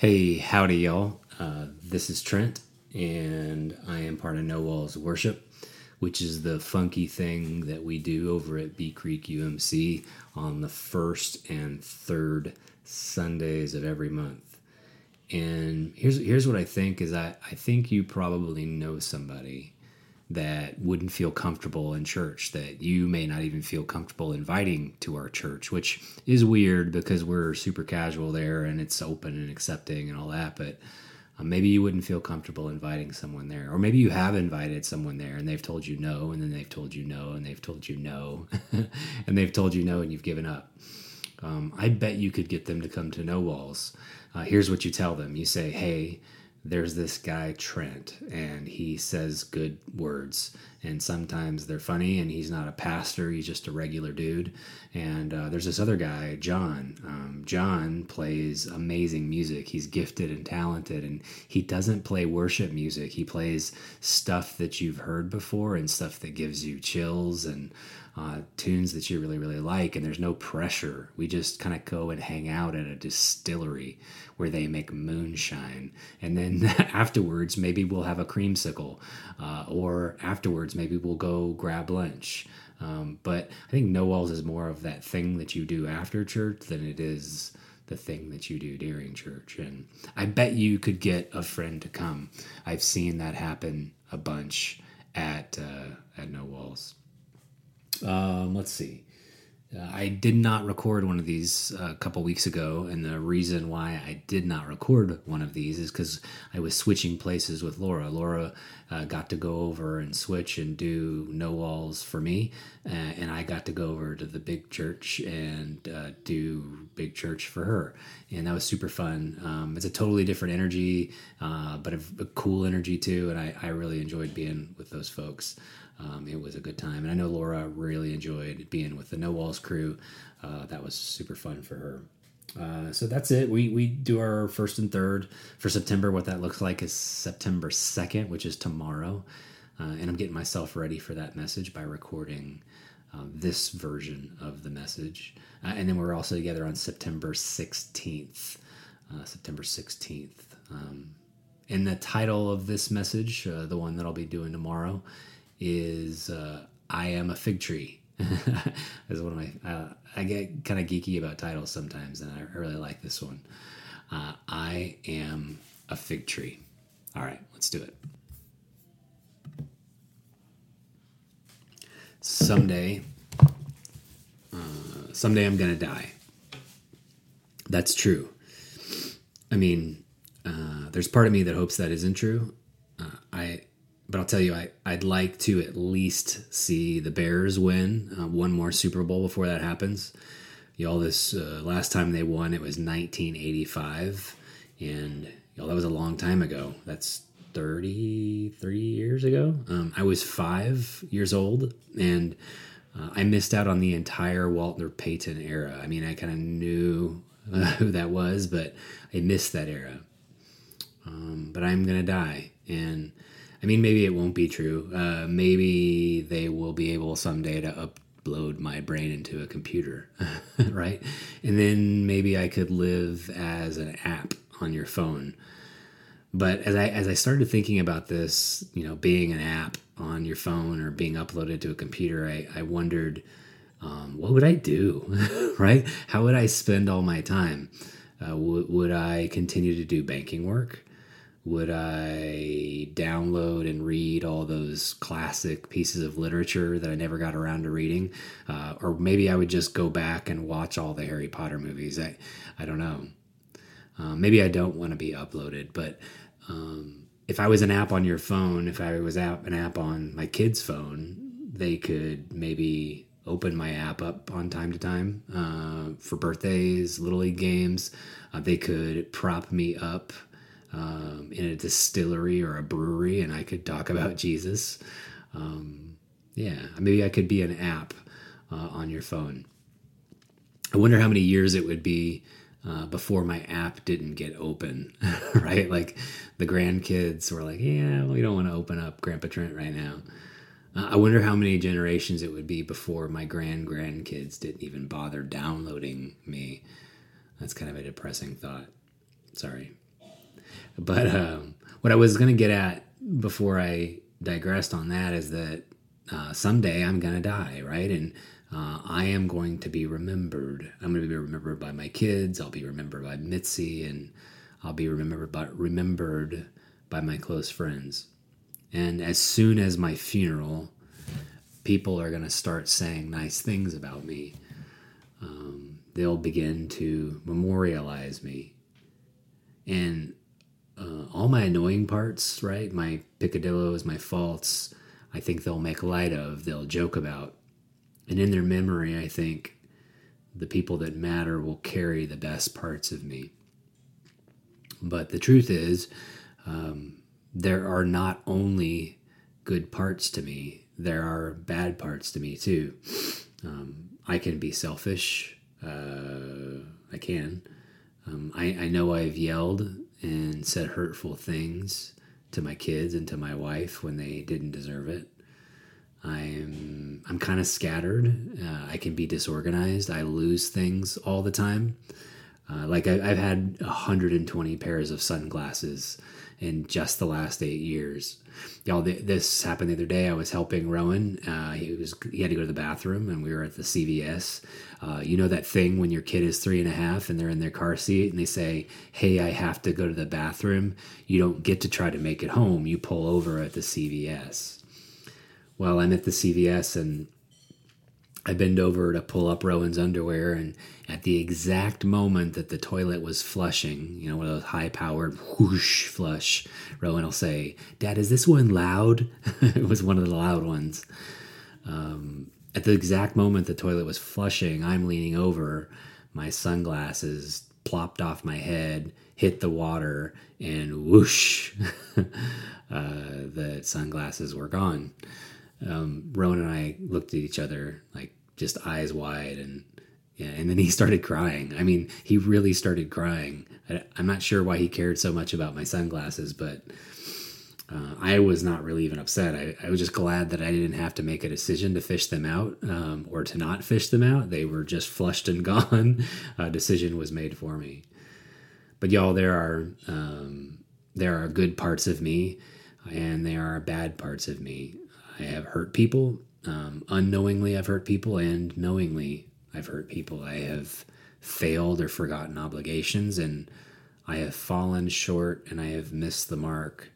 Hey, howdy, y'all. Uh, this is Trent, and I am part of No Walls Worship, which is the funky thing that we do over at Bee Creek UMC on the first and third Sundays of every month. And here's here's what I think is I, I think you probably know somebody that wouldn't feel comfortable in church, that you may not even feel comfortable inviting to our church, which is weird because we're super casual there and it's open and accepting and all that. But uh, maybe you wouldn't feel comfortable inviting someone there. Or maybe you have invited someone there and they've told you no, and then they've told you no, and they've told you no, and they've told you no, and you've given up. Um, I bet you could get them to come to No Walls. Uh, here's what you tell them you say, hey, there's this guy Trent, and he says good words, and sometimes they're funny. And he's not a pastor; he's just a regular dude. And uh, there's this other guy, John. Um, John plays amazing music. He's gifted and talented, and he doesn't play worship music. He plays stuff that you've heard before and stuff that gives you chills and uh, tunes that you really really like and there's no pressure. We just kind of go and hang out at a distillery where they make moonshine. And then afterwards maybe we'll have a creamsicle uh, or afterwards maybe we'll go grab lunch. Um, but i think no walls is more of that thing that you do after church than it is the thing that you do during church. And i bet you could get a friend to come. I've seen that happen a bunch at uh, at no walls um, let's see. Uh, I did not record one of these uh, a couple weeks ago, and the reason why I did not record one of these is because I was switching places with Laura. Laura uh, got to go over and switch and do no walls for me, uh, and I got to go over to the big church and uh, do big church for her, and that was super fun. Um, it's a totally different energy, uh, but a, a, cool energy too, and I, I really enjoyed being with those folks um, it was a good time. And I know Laura really enjoyed being with the No Walls crew. Uh, that was super fun for her. Uh, so that's it. We we do our first and third for September. What that looks like is September second, which is tomorrow, uh, and I'm getting myself ready for that message by recording uh, this version of the message, uh, and then we're also together on September sixteenth. Uh, September sixteenth. Um, and the title of this message, uh, the one that I'll be doing tomorrow, is uh, I Am a Fig Tree. is one of my. Uh, I get kind of geeky about titles sometimes, and I really like this one. Uh, I am a fig tree. All right, let's do it. Someday, uh, someday I'm gonna die. That's true. I mean, uh, there's part of me that hopes that isn't true. Uh, I but I'll tell you, I, I'd like to at least see the Bears win uh, one more Super Bowl before that happens. Y'all, this uh, last time they won, it was 1985, and y'all, that was a long time ago. That's 33 years ago. Um, I was five years old, and uh, I missed out on the entire Walter Payton era. I mean, I kind of knew who that was, but I missed that era. Um, but I'm gonna die, and I mean, maybe it won't be true. Uh, maybe they will be able someday to upload my brain into a computer, right? And then maybe I could live as an app on your phone. But as I as I started thinking about this, you know, being an app on your phone or being uploaded to a computer, I, I wondered, um, what would I do, right? How would I spend all my time? Uh, w- would I continue to do banking work? Would I download and read all those classic pieces of literature that I never got around to reading? Uh, or maybe I would just go back and watch all the Harry Potter movies. I, I don't know. Um, maybe I don't want to be uploaded, but um, if I was an app on your phone, if I was app, an app on my kid's phone, they could maybe open my app up on time to time uh, for birthdays, little league games. Uh, they could prop me up um, in a distillery or a brewery and I could talk about Jesus. Um, yeah, maybe I could be an app uh, on your phone. I wonder how many years it would be uh, before my app didn't get open, right? Like the grandkids were like, yeah, we don't want to open up Grandpa Trent right now. Uh, I wonder how many generations it would be before my grand grandkids didn't even bother downloading me. That's kind of a depressing thought. Sorry. But um, what I was going to get at before I digressed on that is that uh, someday I'm going to die, right? And uh, I am going to be remembered. I'm going to be remembered by my kids. I'll be remembered by Mitzi, and I'll be remembered by remembered by my close friends. And as soon as my funeral, people are going to start saying nice things about me. Um, they'll begin to memorialize me. And uh, all my annoying parts, right? My picadillos, my faults, I think they'll make light of, they'll joke about. And in their memory, I think the people that matter will carry the best parts of me. But the truth is, um, there are not only good parts to me, there are bad parts to me too. Um, I can be selfish. Uh, I can. Um, I, I know I've yelled and said hurtful things to my kids and to my wife when they didn't deserve it. I'm I'm kind of scattered. Uh, I can be disorganized. I lose things all the time. Uh, like I, have had 120 pairs of sunglasses in just the last eight years. Y'all, th- this happened the other day. I was helping Rowan. Uh, he was he had to go to the bathroom, and we were at the CVS. Uh, you know that thing when your kid is three and a half and they're in their car seat and they say, "Hey, I have to go to the bathroom." You don't get to try to make it home. You pull over at the CVS. Well, I'm at the CVS and I bend over to pull up Rowan's underwear, and at the exact moment that the toilet was flushing, you know, one of those high powered whoosh flush, Rowan will say, Dad, is this one loud? it was one of the loud ones. Um, at the exact moment the toilet was flushing, I'm leaning over, my sunglasses plopped off my head, hit the water, and whoosh, uh, the sunglasses were gone um, Rowan and I looked at each other like just eyes wide, and yeah, and then he started crying. I mean, he really started crying. I, am not sure why he cared so much about my sunglasses, but uh, I was not really even upset. I, I, was just glad that I didn't have to make a decision to fish them out um, or to not fish them out. They were just flushed and gone. a decision was made for me. But y'all, there are um, there are good parts of me, and there are bad parts of me. I have hurt people. Um, unknowingly, I've hurt people, and knowingly, I've hurt people. I have failed or forgotten obligations, and I have fallen short and I have missed the mark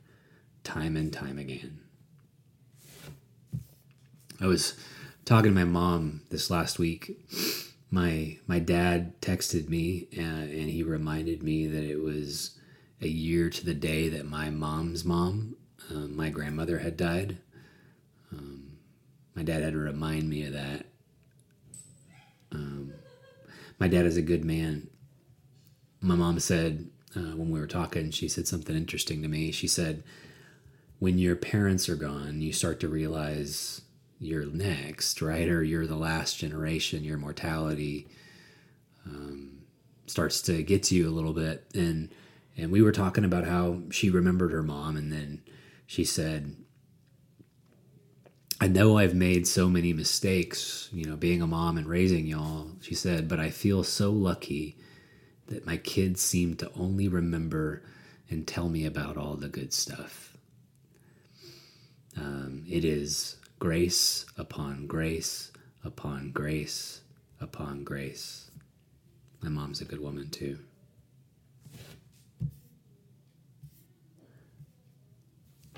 time and time again. I was talking to my mom this last week. My my dad texted me uh, and he reminded me that it was a year to the day that my mom's mom, uh, my grandmother, had died. My dad had to remind me of that. Um, my dad is a good man. My mom said uh, when we were talking, she said something interesting to me. She said, when your parents are gone, you start to realize you're next, right? Or you're the last generation. Your mortality um, starts to get to you a little bit. And and we were talking about how she remembered her mom, and then she said, I know I've made so many mistakes, you know, being a mom and raising y'all, she said, but I feel so lucky that my kids seem to only remember and tell me about all the good stuff. Um, it is grace upon grace upon grace upon grace. My mom's a good woman too.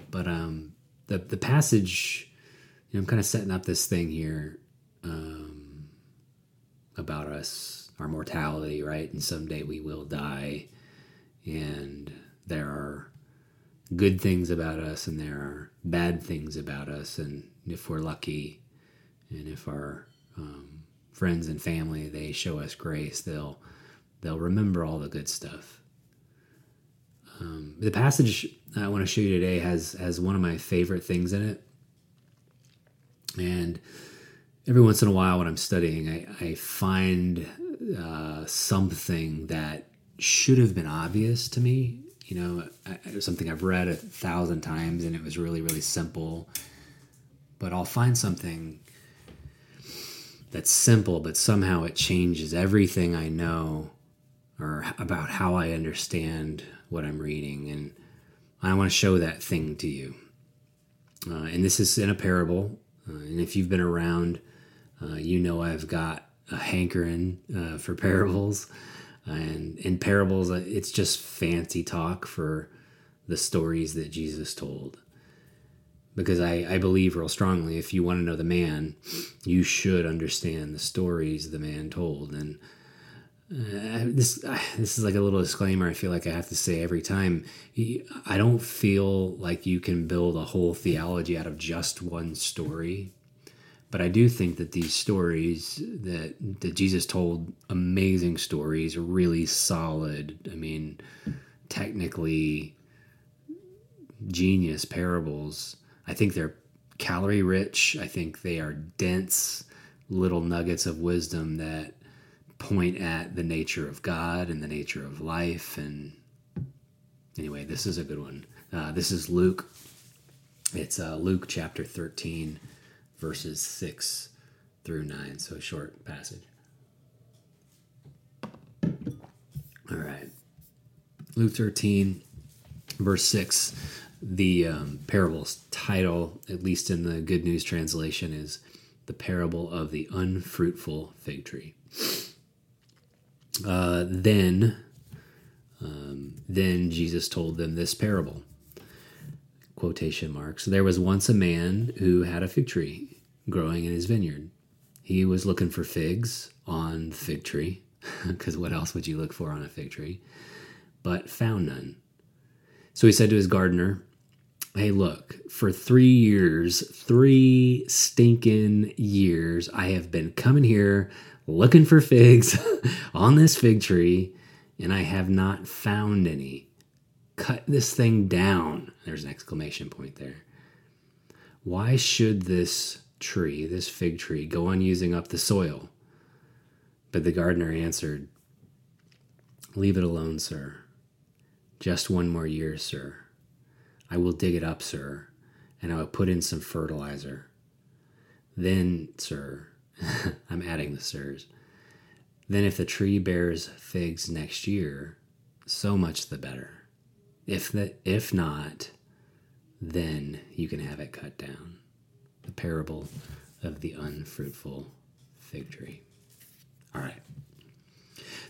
But um, the the passage know, I'm kind of setting up this thing here um, about us, our mortality, right? And someday we will die. And there are good things about us and there are bad things about us. And if we're lucky and if our um, friends and family, they show us grace, they'll, they'll remember all the good stuff. Um, the passage I want to show you today has has one of my favorite things in it. And every once in a while, when I'm studying, I, I find uh, something that should have been obvious to me. You know, I, something I've read a thousand times and it was really, really simple. But I'll find something that's simple, but somehow it changes everything I know or about how I understand what I'm reading. And I want to show that thing to you. Uh, and this is in a parable. Uh, and if you've been around, uh, you know I've got a hankering uh, for parables. And in parables, uh, it's just fancy talk for the stories that Jesus told. Because I, I believe real strongly if you want to know the man, you should understand the stories the man told. And uh, this uh, this is like a little disclaimer I feel like I have to say every time. I don't feel like you can build a whole theology out of just one story. But I do think that these stories that that Jesus told amazing stories, really solid. I mean, technically genius parables. I think they're calorie rich. I think they are dense little nuggets of wisdom that point at the nature of God and the nature of life. And anyway, this is a good one. Uh, this is Luke. It's uh, Luke chapter 13, verses 6 through 9. So short passage. All right. Luke 13, verse 6. The um, parable's title, at least in the Good News translation, is The Parable of the Unfruitful Fig Tree. Uh, then, um, then Jesus told them this parable. Quotation marks. There was once a man who had a fig tree growing in his vineyard. He was looking for figs on the fig tree, because what else would you look for on a fig tree? But found none. So he said to his gardener, Hey, look, for three years, three stinking years, I have been coming here looking for figs on this fig tree, and I have not found any. Cut this thing down. There's an exclamation point there. Why should this tree, this fig tree, go on using up the soil? But the gardener answered, Leave it alone, sir. Just one more year, sir. I will dig it up, sir, and I will put in some fertilizer. Then, sir, I'm adding the sirs. Then, if the tree bears figs next year, so much the better. If the, if not, then you can have it cut down. The parable of the unfruitful fig tree. All right.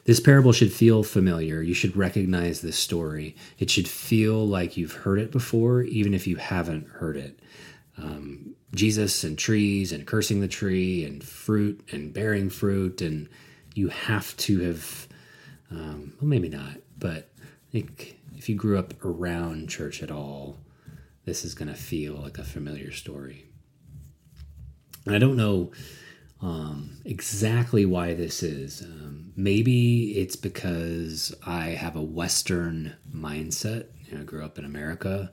This parable should feel familiar. You should recognize this story. It should feel like you've heard it before, even if you haven't heard it. Um, Jesus and trees and cursing the tree and fruit and bearing fruit. And you have to have, um, well, maybe not, but I think if you grew up around church at all, this is going to feel like a familiar story. And I don't know um, exactly why this is. Um, maybe it's because I have a Western mindset. You know, I grew up in America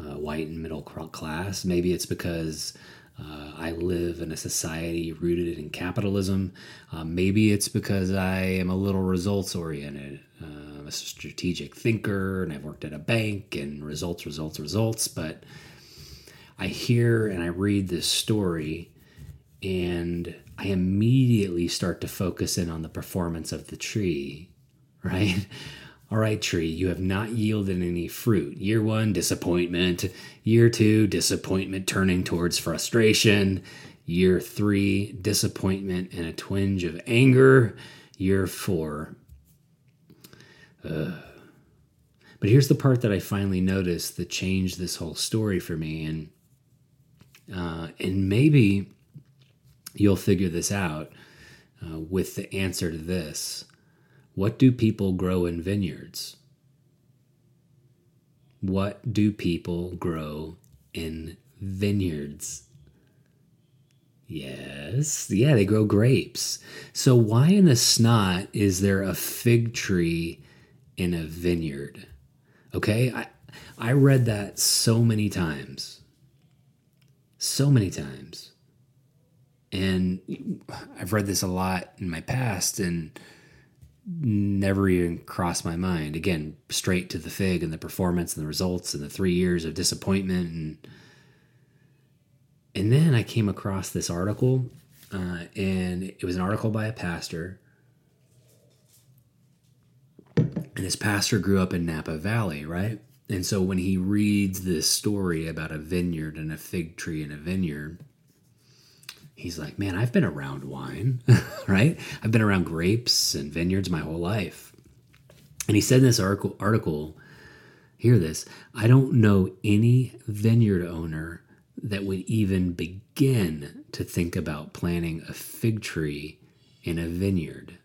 uh, white and middle class. Maybe it's because uh, I live in a society rooted in capitalism. Uh, maybe it's because I am a little results oriented. I'm a strategic thinker and I've worked at a bank and results, results, results. But I hear and I read this story and I immediately start to focus in on the performance of the tree, right? All right, tree, you have not yielded any fruit. Year one, disappointment. Year two, disappointment turning towards frustration. Year three, disappointment and a twinge of anger. Year four, uh. but here's the part that I finally noticed that changed this whole story for me, and uh, and maybe you'll figure this out uh, with the answer to this. What do people grow in vineyards? What do people grow in vineyards? Yes, yeah, they grow grapes. So, why in the snot is there a fig tree in a vineyard? Okay, I, I read that so many times. So many times. And I've read this a lot in my past, and never even crossed my mind. Again, straight to the fig and the performance and the results and the three years of disappointment and and then I came across this article, uh, and it was an article by a pastor And his pastor grew up in Napa Valley, right? And so when he reads this story about a vineyard and a fig tree and a vineyard, he's like, man, I've been around wine, right? I've been around grapes and vineyards my whole life. And he said in this article, article, hear this, I don't know any vineyard owner that would even begin to think about planting a fig tree in a vineyard.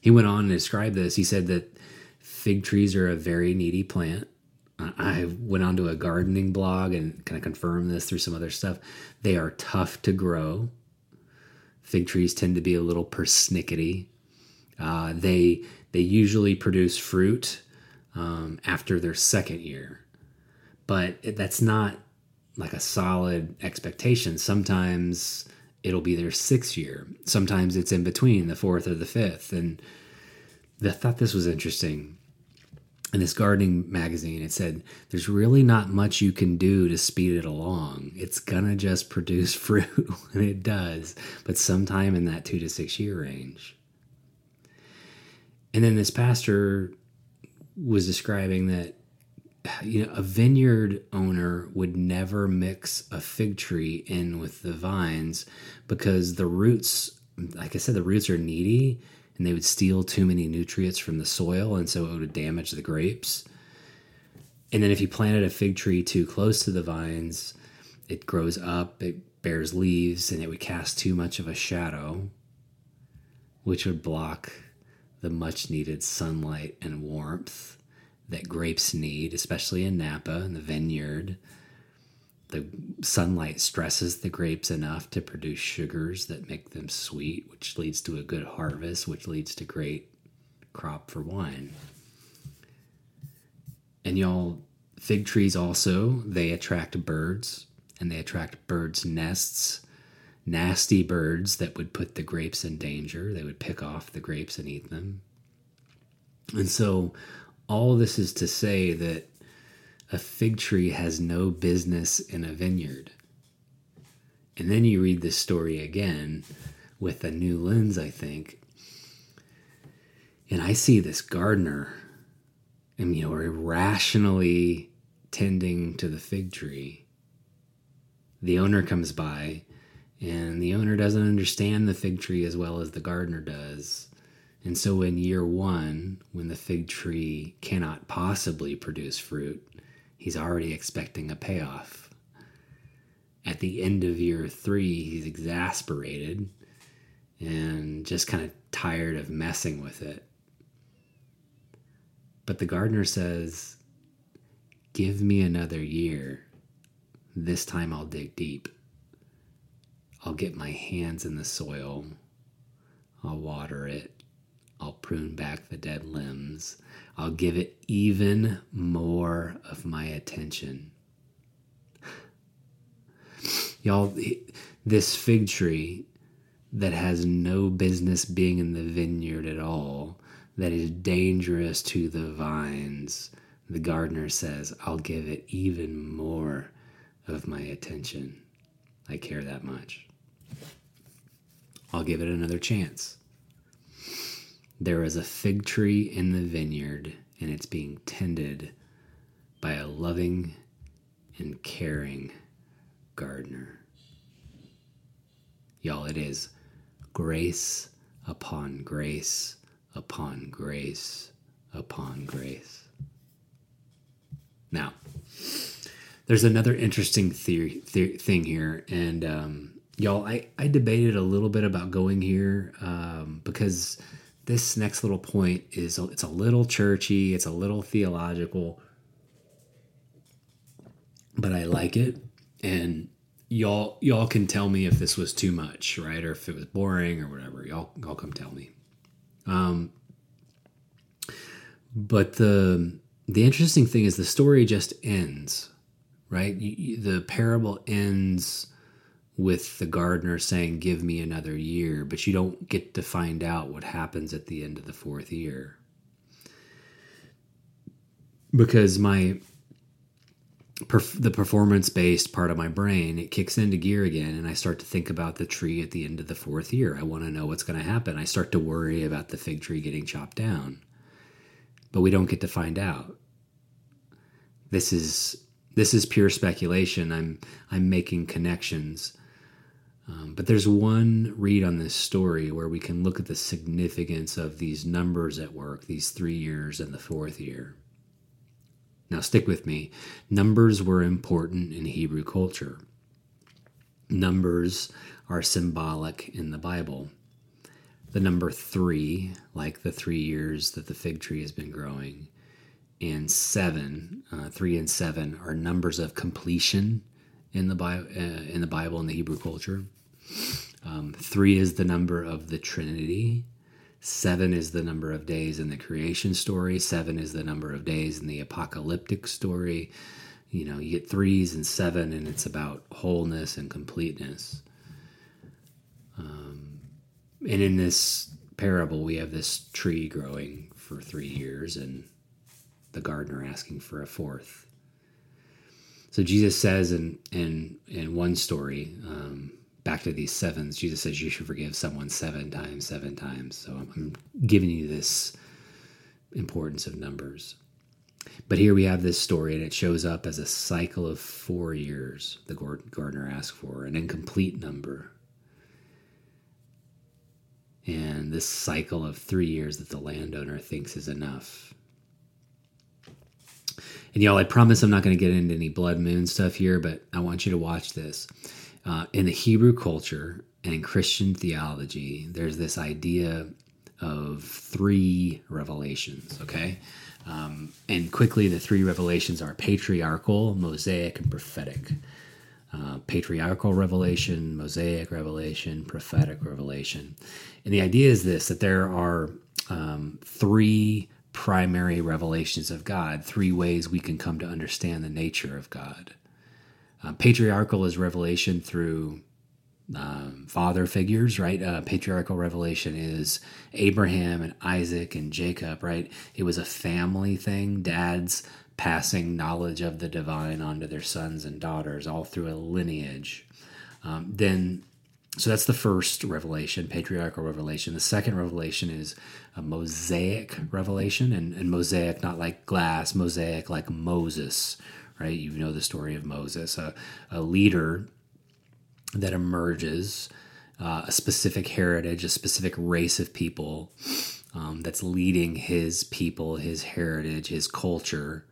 He went on to describe this. He said that fig trees are a very needy plant. I went onto a gardening blog and kind of confirmed this through some other stuff. They are tough to grow. Fig trees tend to be a little persnickety. Uh, they they usually produce fruit um, after their second year, but that's not like a solid expectation. Sometimes it'll be their sixth year. Sometimes it's in between the fourth or the fifth. And I thought this was interesting in this gardening magazine, it said, There's really not much you can do to speed it along. It's gonna just produce fruit, and it does, but sometime in that two to six year range. And then this pastor was describing that you know a vineyard owner would never mix a fig tree in with the vines because the roots like i said the roots are needy and they would steal too many nutrients from the soil, and so it would damage the grapes. And then if you planted a fig tree too close to the vines, it grows up, it bears leaves, and it would cast too much of a shadow, which would block the much needed sunlight and warmth that grapes need, especially in Napa in the vineyard the sunlight stresses the grapes enough to produce sugars that make them sweet, which leads to a good harvest, which leads to great crop for wine. And y'all, fig trees also, they attract birds and they attract birds' nests, nasty birds that would put the grapes in danger. They would pick off the grapes and eat them. And so, all this is to say that a fig tree has no business in a vineyard. And then you read this story again with a new lens, I think. And I see this gardener, and you know, irrationally tending to the fig tree. The owner comes by, and the owner doesn't understand the fig tree as well as the gardener does. And so, in year one, when the fig tree cannot possibly produce fruit, he's already expecting a payoff. At the end of year three, he's exasperated and just kind of tired of messing with it. But the gardener says, Give me another year. This time I'll dig deep. I'll get my hands in the soil. I'll water it. I'll prune back the dead limbs. I'll give it even more of my attention. Y'all, this fig tree that has no business being in the vineyard at all, that is dangerous to the vines, the gardener says, I'll give it even more of my attention. I care that much. I'll give it another chance. There is a fig tree in the vineyard, and it's being tended by a loving and caring gardener. Y'all, it is grace upon grace upon grace upon grace. Now, there's another interesting theory, thing here, and um, y'all, I, I debated a little bit about going here um, because this next little point is it's a little churchy, it's a little theological, but I like it. And y'all y'all can tell me if this was too much, right? Or if it was boring or whatever. Y'all y'all come tell me. Um but the the interesting thing is the story just ends, right? You, you, the parable ends with the gardener saying, Give me another year, but you don't get to find out what happens at the end of the fourth year. Because my the performance based part of my brain it kicks into gear again and i start to think about the tree at the end of the fourth year i want to know what's going to happen i start to worry about the fig tree getting chopped down but we don't get to find out. This is this is pure speculation. I'm I'm making connections. But there's one read on this story where we can look at the significance of these numbers at work, these three years and the fourth year. Now, stick with me. Numbers were important in Hebrew culture. Numbers are symbolic in the Bible. The number three, like the three years that the fig tree has been growing, and seven, uh, three and seven, are numbers of completion in the Bible. Uh, in the Bible, in the Hebrew culture, um, three is the number of the Trinity. Seven is the number of days in the creation story. Seven is the number of days in the apocalyptic story. You know, you get threes and seven, and it's about wholeness and completeness. Um, and in this parable, we have this tree growing for three years, and the gardener asking for a fourth. So Jesus says in in in one story, um, back to these sevens, Jesus says you should forgive someone seven times, seven times. So I'm, giving you this importance of numbers. But here we have this story, and it shows up as a cycle of four years, the gardener asked for, an incomplete number. And this cycle of three years that the landowner thinks is enough. And y'all, I promise I'm not going to get into any blood moon stuff here, but I want you to watch this. Uh, in the Hebrew culture and Christian theology, there's this idea of three revelations, okay? Um, and quickly, the three revelations are patriarchal, mosaic, and prophetic. Uh, patriarchal revelation, mosaic revelation, prophetic revelation. And the idea is this that there are um, three primary revelations of God, three ways we can come to understand the nature of God. Uh, patriarchal is revelation through um, father figures, right? Uh, patriarchal revelation is Abraham and Isaac and Jacob, right? It was a family thing. Dads passing knowledge of the divine onto their sons and daughters, all through a lineage. Um, then, so that's the first revelation, patriarchal revelation. The second revelation is a mosaic revelation, and, and mosaic, not like glass, mosaic like Moses, right? You know the story of Moses, a, a leader that emerges, uh, a specific heritage, a specific race of people um, that's leading his people, his heritage, his culture.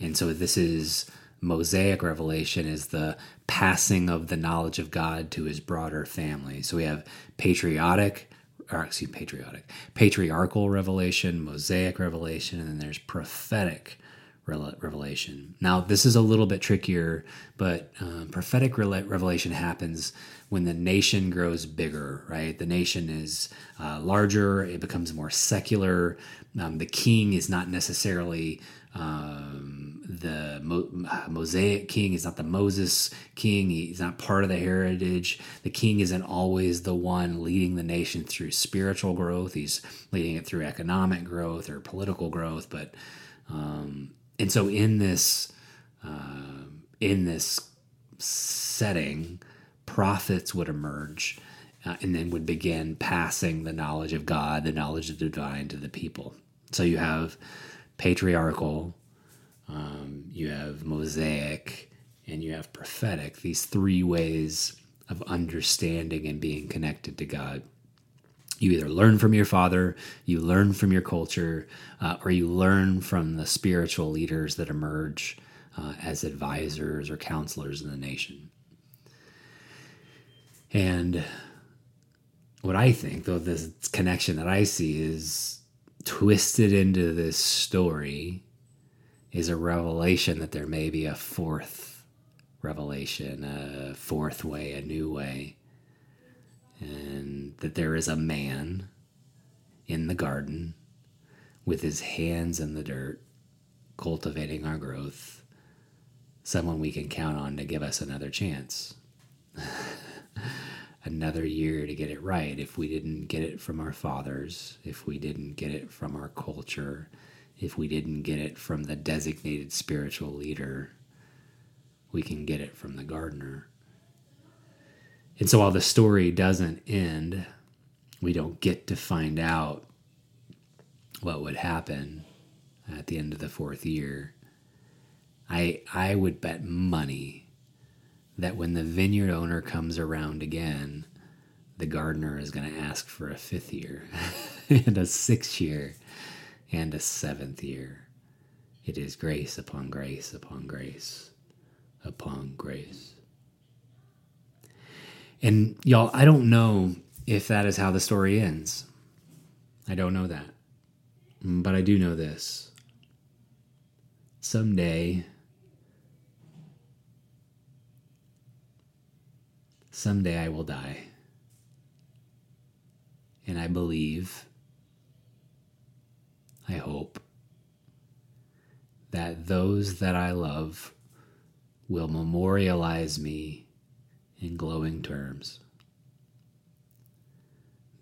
And so this is Mosaic revelation is the passing of the knowledge of God to his broader family. So we have patriotic, or excuse me, patriotic, patriarchal revelation, Mosaic revelation, and then there's prophetic revelation. Now, this is a little bit trickier, but um, prophetic revelation happens when the nation grows bigger, right? The nation is uh, larger, it becomes more secular. Um, the king is not necessarily um, the Mo- Mosaic king, he's not the Moses king, he's not part of the heritage. The king isn't always the one leading the nation through spiritual growth, he's leading it through economic growth or political growth, but um, and so in this uh, in this setting, prophets would emerge uh, and then would begin passing the knowledge of God, the knowledge of the divine to the people. So you have patriarchal, um, you have mosaic, and you have prophetic. These three ways of understanding and being connected to God you either learn from your father, you learn from your culture, uh, or you learn from the spiritual leaders that emerge uh, as advisors or counselors in the nation. And what I think, though, this connection that I see is twisted into this story is a revelation that there may be a fourth revelation, a fourth way, a new way and that there is a man in the garden with his hands in the dirt, cultivating our growth, someone we can count on to give us another chance. another year to get it right if we didn't get it from our fathers, if we didn't get it from our culture, if we didn't get it from the designated spiritual leader, we can get it from the gardener. And so while the story doesn't end, we don't get to find out what would happen. at the end of the fourth year, I I would bet money that when the vineyard owner comes around again, the gardener is going to ask for a fifth year and a sixth year and a seventh year. It is grace upon grace upon grace upon grace. And y'all, I don't know if that is how the story ends. I don't know that. Mm, but I do know this. Someday, someday I will die. And I believe, I hope, that those that I love will memorialize me in glowing terms.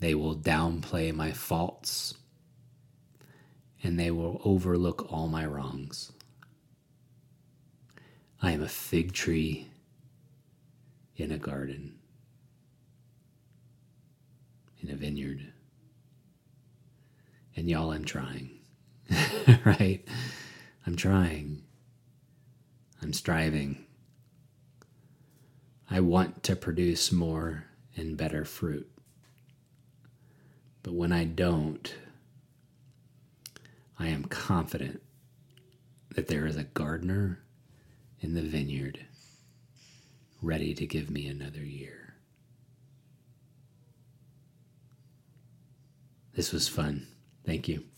They will downplay my faults and they will overlook all my wrongs. I am a fig tree in a garden, in a vineyard. And y'all, I'm trying, right? I'm trying. I'm striving. I want to produce more and better fruit. But when I don't, I am confident that there is a gardener in the vineyard ready to give me another year. This was fun. Thank you.